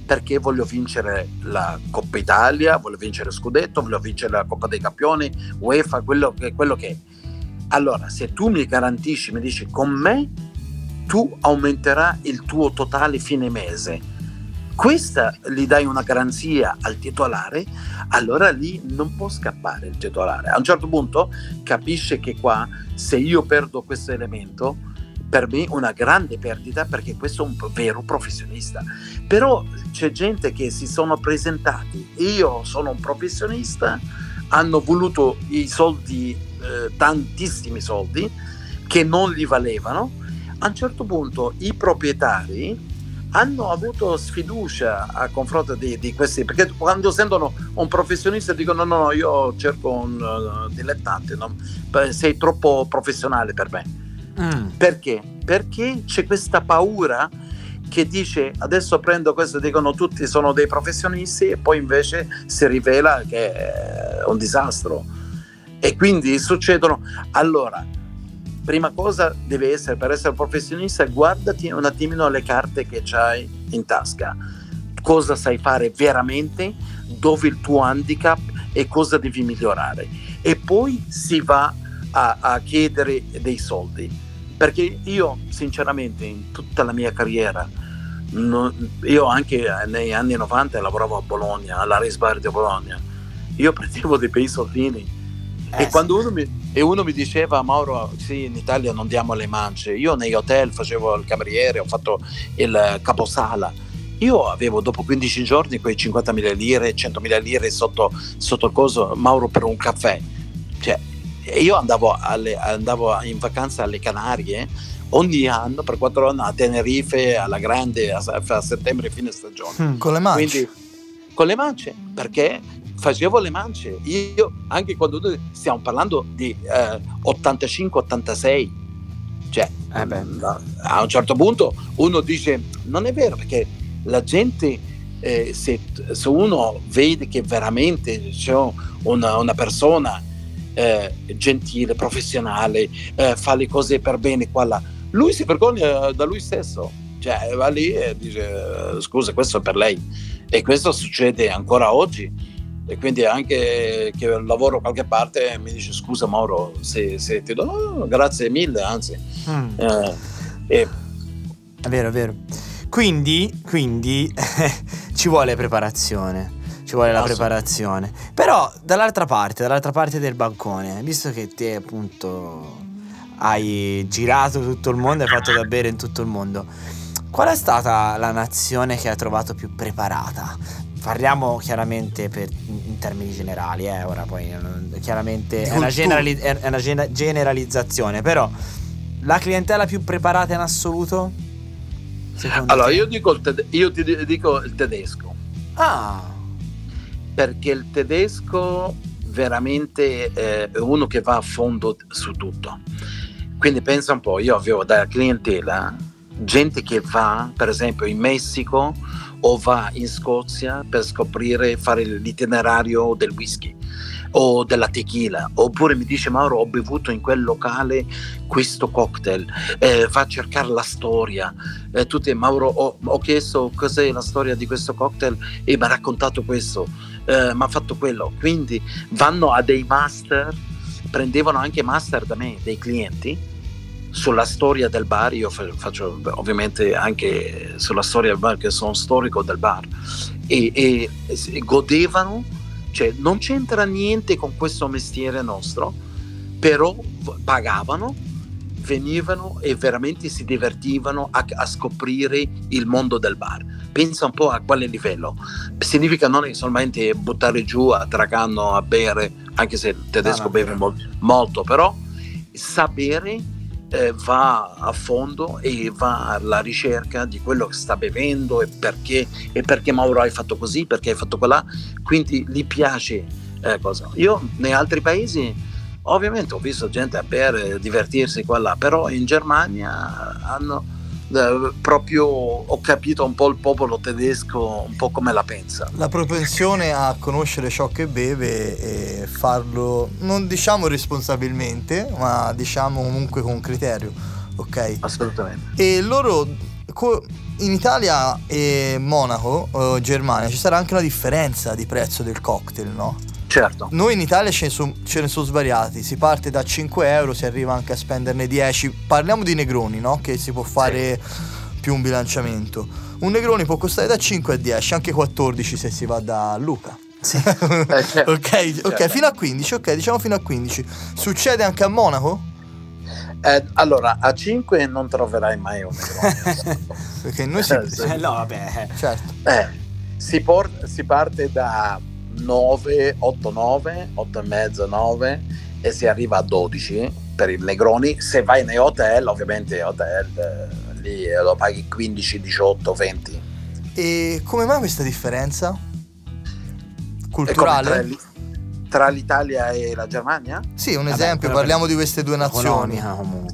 perché voglio vincere la Coppa Italia, voglio vincere Scudetto, voglio vincere la Coppa dei Campioni, UEFA, quello che, quello che è. Allora, se tu mi garantisci, mi dici con me, tu aumenterai il tuo totale fine mese. Questa gli dai una garanzia al titolare, allora lì non può scappare il titolare. A un certo punto capisce che qua, se io perdo questo elemento, per me una grande perdita perché questo è un vero professionista. Però c'è gente che si sono presentati, io sono un professionista, hanno voluto i soldi, eh, tantissimi soldi, che non li valevano. A un certo punto i proprietari hanno avuto sfiducia a confronto di, di, questi, perché quando sentono un professionista dicono no, no, io cerco un uh, dilettante, no? sei troppo professionale per me Mm. Perché? Perché c'è questa paura che dice adesso prendo questo, dicono tutti sono dei professionisti e poi invece si rivela che è un disastro. E quindi succedono. Allora, prima cosa deve essere per essere professionista, guardati un attimino le carte che hai in tasca. Cosa sai fare veramente, dove il tuo handicap e cosa devi migliorare. E poi si va a, a chiedere dei soldi perché io sinceramente in tutta la mia carriera no, io anche negli anni 90 lavoravo a Bologna alla Bar di Bologna io prendevo dei bei soldini eh, e quando uno mi, e uno mi diceva Mauro sì in Italia non diamo le mance. Io negli hotel facevo il cameriere ho fatto il caposala. Io avevo dopo 15 giorni quei 50.000 lire 100.000 lire sotto, sotto il coso Mauro per un caffè. Cioè io andavo, alle, andavo, in vacanza alle Canarie ogni anno per quattro anni a Tenerife alla grande a, a settembre fine stagione. Mm, con le mance. Quindi, con le mance perché facevo le mance. Io anche quando stiamo parlando di eh, 85-86 cioè eh a un certo punto uno dice non è vero perché la gente eh, se, se, uno vede che veramente c'è una, una persona eh, gentile, professionale, eh, fa le cose per bene qua là. Lui si vergogna da lui stesso, cioè va lì e dice scusa questo è per lei. E questo succede ancora oggi e quindi anche che lavoro qualche parte mi dice scusa Mauro se, se ti do no, grazie mille anzi mm. eh, e... è vero è vero quindi, quindi ci vuole preparazione ci vuole la preparazione. Però dall'altra parte, dall'altra parte del bancone, visto che te appunto hai girato tutto il mondo, hai fatto da bere in tutto il mondo, qual è stata la nazione che hai trovato più preparata? Parliamo chiaramente per, in termini generali, eh, ora poi chiaramente è una, generali- è una generalizzazione, però la clientela più preparata in assoluto? Allora, io dico, tede- io ti dico il tedesco. Ah, perché il tedesco veramente è uno che va a fondo su tutto. Quindi pensa un po', io avevo da clientela gente che va per esempio in Messico o va in Scozia per scoprire, fare l'itinerario del whisky o della tequila, oppure mi dice Mauro ho bevuto in quel locale questo cocktail, eh, va a cercare la storia, eh, tutti, Mauro ho, ho, chiesto cos'è la storia di questo cocktail e mi ha raccontato questo, eh, mi ha fatto quello, quindi vanno a dei master, prendevano anche master da me, dei clienti, sulla storia del bar, io faccio ovviamente anche sulla storia del bar, che sono storico del bar, e, e, e godevano cioè non c'entra niente con questo mestiere nostro, però pagavano venivano e veramente si divertivano a, a scoprire il mondo del bar. Pensa un po' a quale livello. Significa non solamente buttare giù a Tragano a bere, anche se il tedesco no, beve mol- molto, però sapere eh, va a fondo e va alla ricerca di quello che sta bevendo e perché, e perché Mauro hai fatto così, perché hai fatto quella. Quindi gli piace eh, cosa. Io nei altri paesi ovviamente ho visto gente a bere, divertirsi qua là, però in Germania hanno eh, proprio ho capito un po' il popolo tedesco un po' come la pensa. La propensione a conoscere ciò che beve e farlo non diciamo responsabilmente, ma diciamo comunque con criterio, ok? Assolutamente. E loro in Italia e Monaco, o Germania, ci sarà anche una differenza di prezzo del cocktail, no? Certo. Noi in Italia ce ne, so- ce ne sono svariati, si parte da 5 euro, si arriva anche a spenderne 10. Parliamo di negroni, no? Che si può fare più un bilanciamento. Un negroni può costare da 5 a 10, anche 14 se si va da Luca. Eh, certo. ok, ok, Certo. fino a 15, ok, diciamo fino a 15. Succede anche a Monaco? Eh, allora, a 5 non troverai mai un negrone. Perché noi si... Eh, sì. Eh, no, vabbè. Certo. Eh, si, por- si parte da 9, 8, 9, 8 e mezzo, 9 e si arriva a 12 per il Negroni. Se vai nei hotel, ovviamente hotel eh, lì eh, lo paghi 15, 18, 20. E come mai questa differenza? Culturale? tra, l'Italia e la Germania? Sì, un Vabbè, esempio, parliamo di queste due nazioni.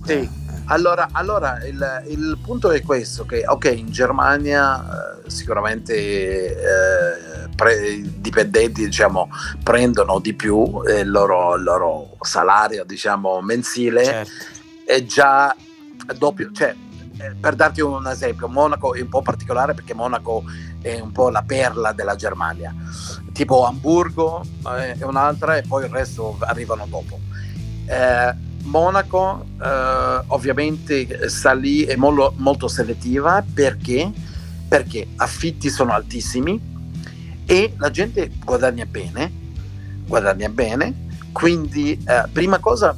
Sì. Allora, allora il, il punto è questo, che ok, in Germania eh, sicuramente eh, pre- i dipendenti diciamo, prendono di più eh, il loro, il loro salario diciamo, mensile Certo. è già doppio, cioè eh, per darti un esempio, Monaco è un po' particolare perché Monaco è un po' la perla della Germania, tipo Hamburgo eh, è un'altra e poi il resto arrivano dopo. Eh, Monaco eh, ovviamente sta lì, è molto, molto selettiva perché? perché affitti sono altissimi e la gente guadagna bene, guadagna bene, quindi eh, prima cosa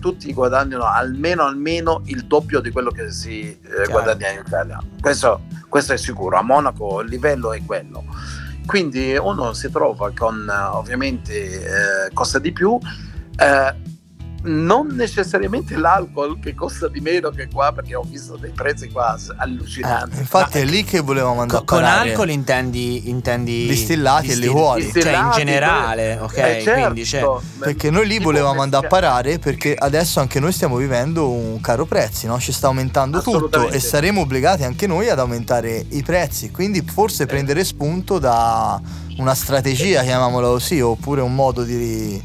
tutti guadagnano almeno, almeno il doppio di quello che si eh, guadagna in Italia. Questo, questo è sicuro, a Monaco il livello è quello. Quindi uno si trova con ovviamente eh, costa di più, eh, non necessariamente l'alcol che costa di meno che qua, perché ho visto dei prezzi qua allucinanti. Infatti Ma- è lì che volevamo andare Co- con a parare. alcol intendi, intendi Distillati e liquori. Cioè in Distillati, generale, ok? eh, certo, Quindi c'è. Perché noi lì volevamo andare a parare perché adesso anche noi stiamo vivendo un caro prezzi, no? Ci sta aumentando tutto e saremo obbligati anche noi ad aumentare i prezzi. Quindi forse prendere spunto da una strategia, chiamiamola così, oppure un modo di,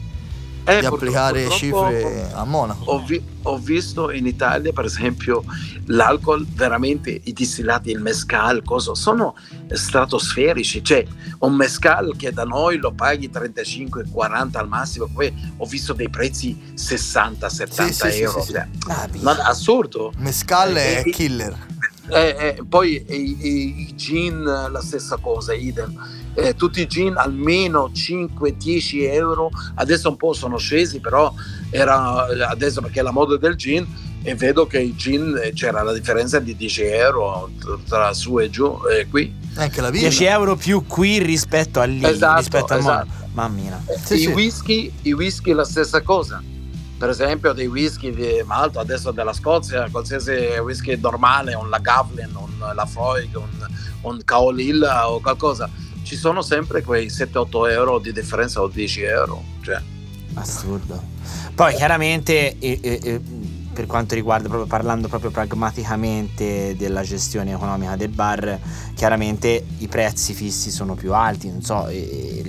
Eh, di applicare cifre a Monaco. Ho, vi- ho visto in Italia, per esempio, l'alcol, veramente i distillati, il mescal, cosa, sono stratosferici. Cioè, un mescal che da noi lo paghi 35-40 al massimo, poi ho visto dei prezzi 60-70 Sì, euro. sì, sì. cioè, Ah, non- assurdo. Mescal è Eh, eh, killer. Eh, eh, poi i, i- i gin la stessa cosa, idem. Eh, tutti i gin almeno 5-10 euro, adesso un po' sono scesi, però era adesso perché è la moda del gin e vedo che i gin eh, c'era la differenza di 10 euro tra su e giù e qui. Anche la 10 birra. euro più qui rispetto a lì, Esatto, rispetto al esatto. mondo. Mamma mia. Sì, I, sì. Whisky, I whisky la stessa cosa. Per esempio dei whisky di Malta, adesso della Scozia, qualsiasi whisky normale, un Lagavulin, un Lafroig, un, un Kaolilla o qualcosa, ci sono sempre quei 7-8 euro di differenza o 10 euro. Cioè, Assurdo. Poi chiaramente eh, eh, eh, per quanto riguarda proprio parlando proprio pragmaticamente della gestione economica del bar, chiaramente i prezzi fissi sono più alti, non so,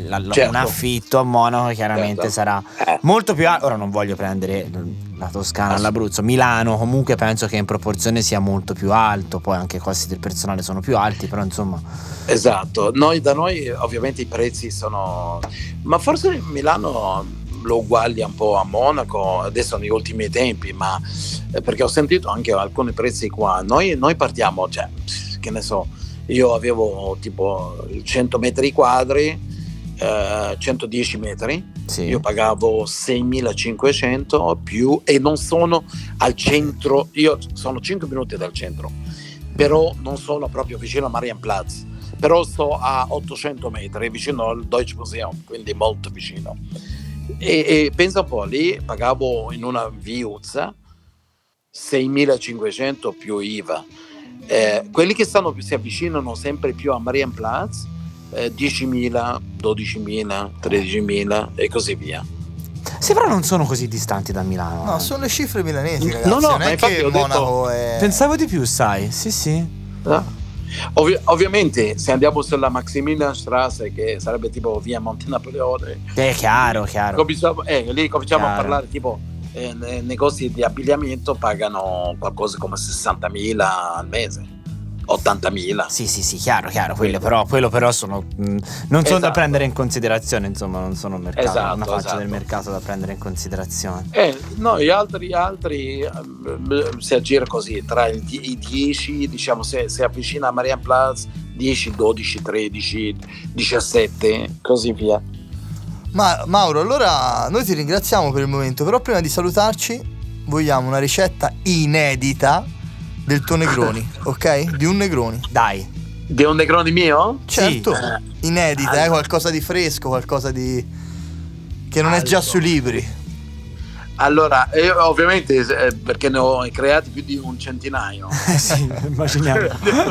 la- Certo. un affitto a Monaco chiaramente Certo. sarà eh, molto più alto. Ora non voglio prendere la Toscana, Ass- l'Abruzzo, Milano, comunque penso che in proporzione sia molto più alto, poi anche i costi del personale sono più alti, però insomma esatto. Noi, da noi ovviamente i prezzi sono... Ma forse Milano lo uguaglia un po' a Monaco, adesso negli ultimi tempi, ma eh, perché ho sentito anche alcuni prezzi qua. Noi, noi partiamo, cioè, che ne so, io avevo tipo 100 metri quadri, eh, 110 metri, Sì. io pagavo 6.500 più e non sono al centro, io sono 5 minuti dal centro, però non sono proprio vicino a Marienplatz, però sto a 800 metri vicino al Deutsche Museum, quindi molto vicino. E, e pensa un po', lì pagavo in una viuzza 6.500 più IVA. Eh, quelli che stanno, si avvicinano sempre più a Marienplatz, eh, 10.000, 12.000, 13.000 e così via. Sì, però non sono così distanti da Milano. No, eh. sono le cifre milanesi, ragazzi. No, no, non ma è infatti che ho detto- è... Pensavo di più, sai. Sì, sì. Ah. Ovvi- ovviamente se andiamo sulla Maximilianstrasse che sarebbe tipo via Monte Napoleone È chiaro, chiaro. cominciamo, eh, lì cominciamo a Chiaro. parlare tipo eh, ne- negozi di abbigliamento pagano qualcosa come 60.000 al mese 80.000 Sì, sì, sì, chiaro, chiaro. Quello però, quello però sono. mh, non sono da Esatto. prendere in considerazione, insomma, non sono un mercato, Esatto, una faccia esatto. del mercato da prendere in considerazione. Eh, no, gli altri, gli altri ehm, si aggira così tra i 10, diciamo, se si avvicina a Marienplatz 10, 12, 13, 17, così via. Ma Mauro, allora noi ti ringraziamo per il momento, però prima di salutarci vogliamo una ricetta inedita del tuo Negroni, ok? Di un Negroni. Dai. Di un Negroni mio? Certo, Eh, inedita, eh, allora. qualcosa di fresco, qualcosa di... che non è già Allora. sui libri. Allora, io ovviamente eh, perché ne ho creati più di un centinaio. Eh sì, immaginiamo.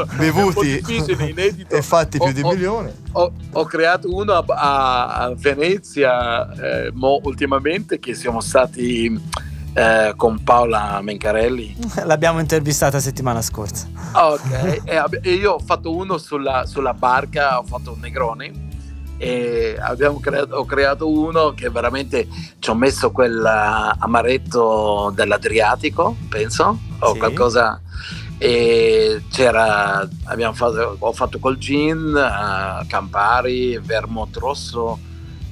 Bevuti un e fatti più Ho- di ho- milione. Ho, ho creato uno a, a- Venezia eh, mo ultimamente che siamo stati eh, con Paola Mencarelli. L'abbiamo intervistata settimana scorsa. Ok, e, io ho fatto uno sulla, sulla barca, ho fatto un Negroni e abbiamo creato, ho creato uno che veramente ci ho messo quel eh, amaretto dell'Adriatico, penso, o Sì. qualcosa. E c'era, abbiamo fatto, ho fatto col gin, eh, Campari, vermouth rosso,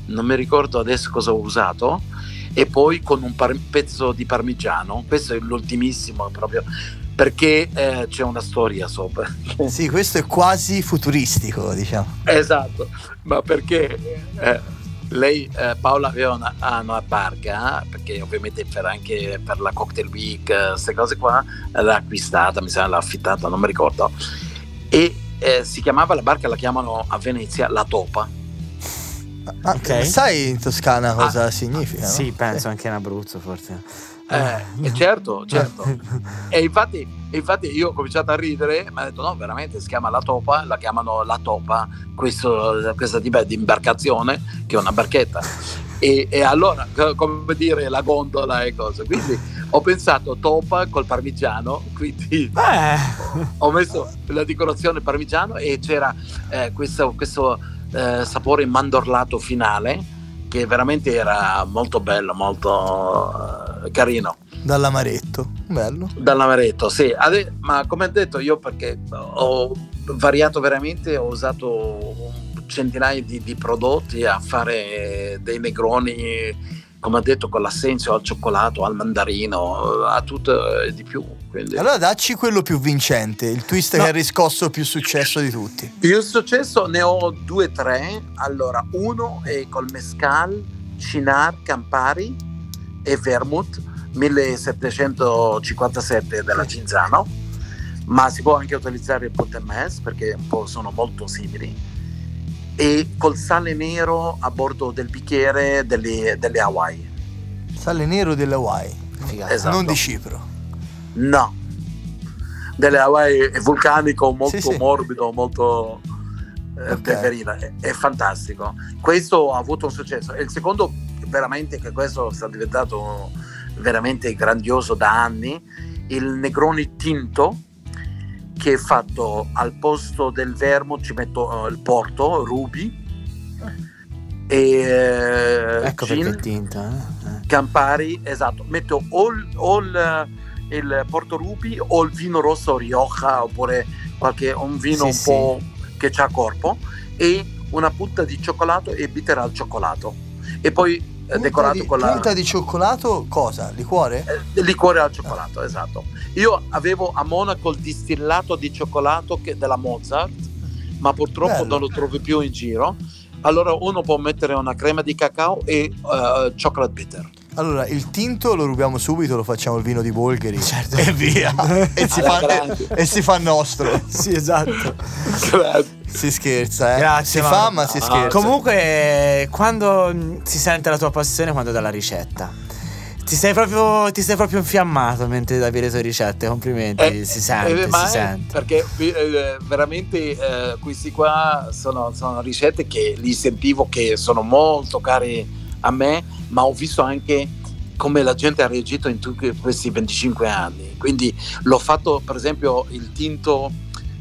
non mi ricordo adesso cosa ho usato, e poi con un par- pezzo di parmigiano. Questo è l'ultimissimo proprio perché eh, c'è una storia sopra. Sì, questo è quasi futuristico, diciamo. esatto, ma perché eh, lei, eh, Paola aveva una, una barca, eh, perché ovviamente per anche per la Cocktail Week, queste cose qua, l'ha acquistata, mi sa l'ha affittata, non mi ricordo, e eh, si chiamava la barca, la chiamano a Venezia la Topa. Ma Ok. sai in Toscana cosa significa? no? Sì, penso anche in Abruzzo, forse. Eh, e certo, certo. E infatti, e infatti io ho cominciato a ridere, mi ha detto no, veramente si chiama la topa, la chiamano la topa, questo, questa tipo di imbarcazione che è una barchetta. E, e allora, co- come dire, la gondola e cose. Quindi ho pensato topa col parmigiano, quindi Beh, ho messo la decorazione parmigiano e c'era eh, questo, questo eh, sapore mandorlato finale che veramente era molto bello, molto eh, carino. Dall'amaretto. Bello. Dall'amaretto, sì. Ade- ma come ho detto io perché ho variato veramente, ho usato un centinaio di, di prodotti a fare dei negroni, come ho detto, con l'assenzio al cioccolato, al mandarino, a tutto e di più. Quindi. Allora dacci quello più vincente, il twist No. che ha riscosso più successo di tutti. Io successo ne ho due tre. Allora, uno è col mescal, Cinar, Campari e Vermouth 1757 della Cinzano, ma si può anche utilizzare il Pontemès perché un po' sono molto simili. E col sale nero a bordo del bicchiere delle, delle Hawaii. Sale nero delle Hawaii. Esatto. non di Cipro. No, delle Hawaii è vulcanico, molto Sì, sì. morbido, molto eh, Ok. peperina, è, è fantastico. Questo ha avuto un successo. E il secondo, veramente, che questo sta diventato veramente grandioso da anni, il Negroni tinto che è fatto al posto del vermo ci metto eh, il porto, ruby e eh, ecco gin, perché è tinta. eh. Campari, esatto, metto o, il- o il, il Porto Ruby o il vino rosso Rioja oppure qualche, un vino Sì, un sì. po' che c'ha corpo e una punta di cioccolato e bitter al cioccolato e poi eh, Punta decorato di, con la punta di cioccolato, cosa? Liquore? eh, liquore al cioccolato, esatto. Io avevo a Monaco il distillato di cioccolato che- della Mozart, ma purtroppo Bello. non lo trovi più in giro. allora uno può mettere una crema di cacao e uh, chocolate bitter. Allora, il tinto lo rubiamo subito, lo facciamo il vino di Bolgheri Certo. e via. e, si fa, e, e si fa nostro. Sì, esatto. Grazie. Si scherza, eh. Grazie, Si Mauro. fa, ma si Ah, scherza. Comunque, quando si sente la tua passione quando dà la ricetta. Ti sei proprio, ti sei proprio infiammato mentre davi le tue ricette. Complimenti, Eh, si sente, eh, ma si sente. Perché eh, veramente eh, questi qua sono, sono ricette che li sentivo che sono molto cari a me, ma ho visto anche come la gente ha reagito in tutti questi 25 anni. Quindi l'ho fatto, per esempio, il tinto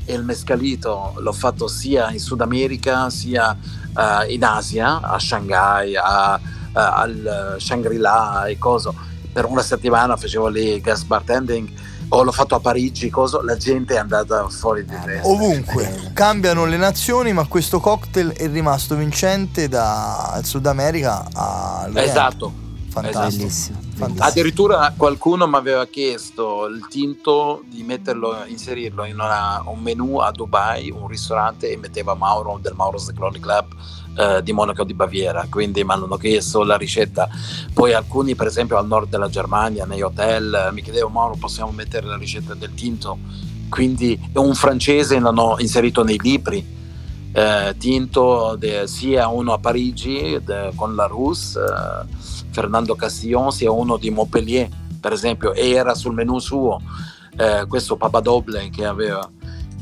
e il mescalito, l'ho fatto sia in Sud America sia eh, in Asia, a Shanghai, a- a- al Shangri-La e coso. Per una settimana facevo lì guest bartending o l'ho fatto a Parigi, coso, la gente è andata fuori di Eh, testa. Ovunque Bello. cambiano le nazioni, ma questo cocktail è rimasto vincente dal Sud America all'Oriente. Esatto. Fantastico. Bellissimo. Fantastico. Addirittura qualcuno mi aveva chiesto il tinto di metterlo, inserirlo in una- un menù a Dubai, un ristorante, e metteva Mauro del Mauro's The Clone Club eh, di Monaco di Baviera. Quindi mi hanno chiesto la ricetta. Poi alcuni, per esempio, al nord della Germania, nei hotel, eh, mi chiedevano Mauro, possiamo mettere la ricetta del tinto? Quindi un francese l'hanno inserito nei libri. eh, tinto de- sia uno a Parigi de- con la Rousse, eh, Fernando Castillon, sia uno di Montpellier, per esempio, e era sul menù suo eh, questo Papadoble che aveva.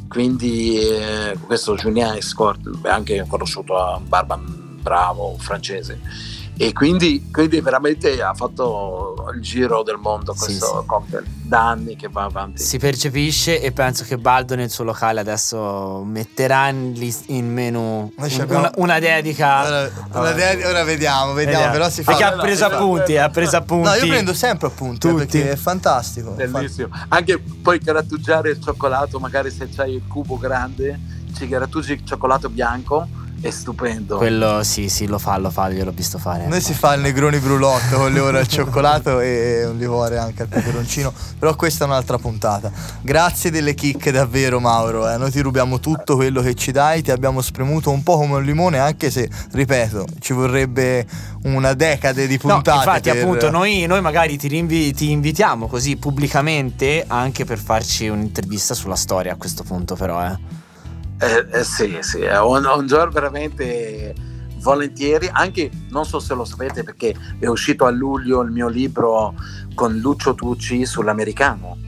Quindi eh, questo Julien Escort, anche conosciuto a Barban Bravo, francese. E quindi, quindi veramente ha fatto il giro del mondo Sì, questo sì. cocktail, da anni che va avanti. Si percepisce e penso che Baldo nel suo locale adesso metterà in, in menu abbiamo- una, una dedica. Ora, ora de- ora vediamo, vediamo, però si fa. Perché ha preso no, appunti, no, ha preso appunti. No, io prendo sempre appunti Tutti. perché è fantastico. Bellissimo. Anche poi grattugiare il cioccolato, magari se c'hai il cubo grande, ci grattugi il cioccolato bianco, è stupendo. Quello sì, sì, lo fa, lo fa, gliel'ho visto fare. Noi si fa il negroni brulotto con le ore al cioccolato e un liquore anche al peperoncino, però questa è un'altra puntata. Grazie delle chicche davvero Mauro, eh. noi ti rubiamo tutto quello che ci dai, ti abbiamo spremuto un po' come un limone anche se, ripeto, ci vorrebbe una decade di No, puntate. infatti, per- appunto, noi, noi magari ti, rinvi- ti invitiamo così pubblicamente anche per farci un'intervista sulla storia a questo punto, però, eh. Eh, eh, sì, sì, è un, un giorno veramente volentieri, anche non so se lo sapete perché è uscito a luglio il mio libro con Lucio Tucci sull'americano.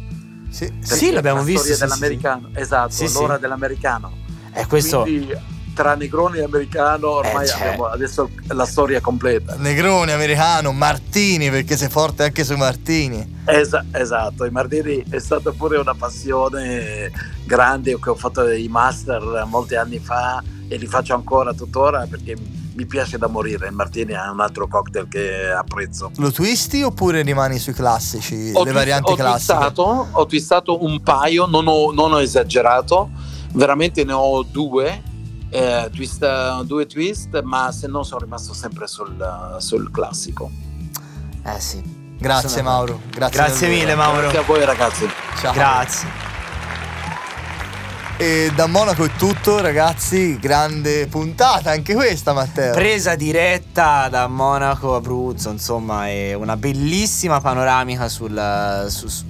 Sì, Sì, l'abbiamo la visto, storia sì, dell'americano, esatto, Sì, sì. l'ora dell'americano. E questo. Quindi tra Negroni e americano ormai Eh, cioè. abbiamo adesso la storia completa. Negroni, americano, Martini, perché sei forte anche sui Martini. Esa- esatto, i Mardini è stata pure una passione grande che ho fatto i master molti anni fa e li faccio ancora tuttora perché mi piace da morire. Il Martini è un altro cocktail che apprezzo. Lo twisti oppure rimani sui classici, Ho le twi- varianti ho classiche? twistato, ho twistato un paio, non ho, non ho esagerato, veramente ne ho due, eh, twist- due twist, ma se no sono rimasto sempre sul, sul classico. Eh sì. Grazie Sono- Mauro, grazie, Grazie mille, Mauro. Grazie a voi ragazzi. Ciao. Grazie. E da Monaco è tutto, ragazzi. Grande puntata anche questa, Matteo. Presa diretta da Monaco, Abruzzo, insomma, è una bellissima panoramica sul, su, su-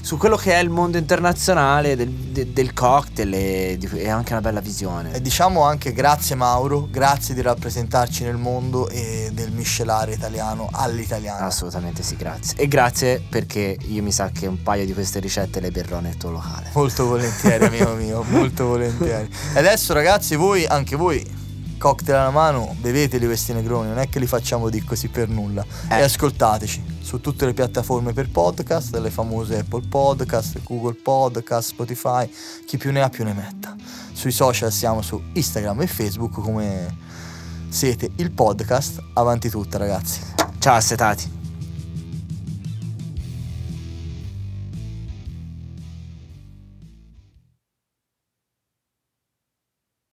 su quello che è il mondo internazionale del, de- del cocktail e, e anche una bella visione. e diciamo anche grazie Mauro, grazie di rappresentarci nel mondo e del miscelare italiano all'italiano. Assolutamente sì, grazie. E grazie perché io mi sa che un paio di queste ricette le berrò nel tuo locale. Molto volentieri, amico mio, molto volentieri. E adesso, ragazzi, voi, anche voi, cocktail alla mano, beveteli questi negroni, non è che li facciamo di così per nulla. Eh. E ascoltateci su tutte le piattaforme per podcast, le famose Apple Podcast, Google Podcast, Spotify, chi più ne ha più ne metta. Sui social siamo su Instagram e Facebook come siete il podcast. Avanti tutta, ragazzi. Ciao, assetati.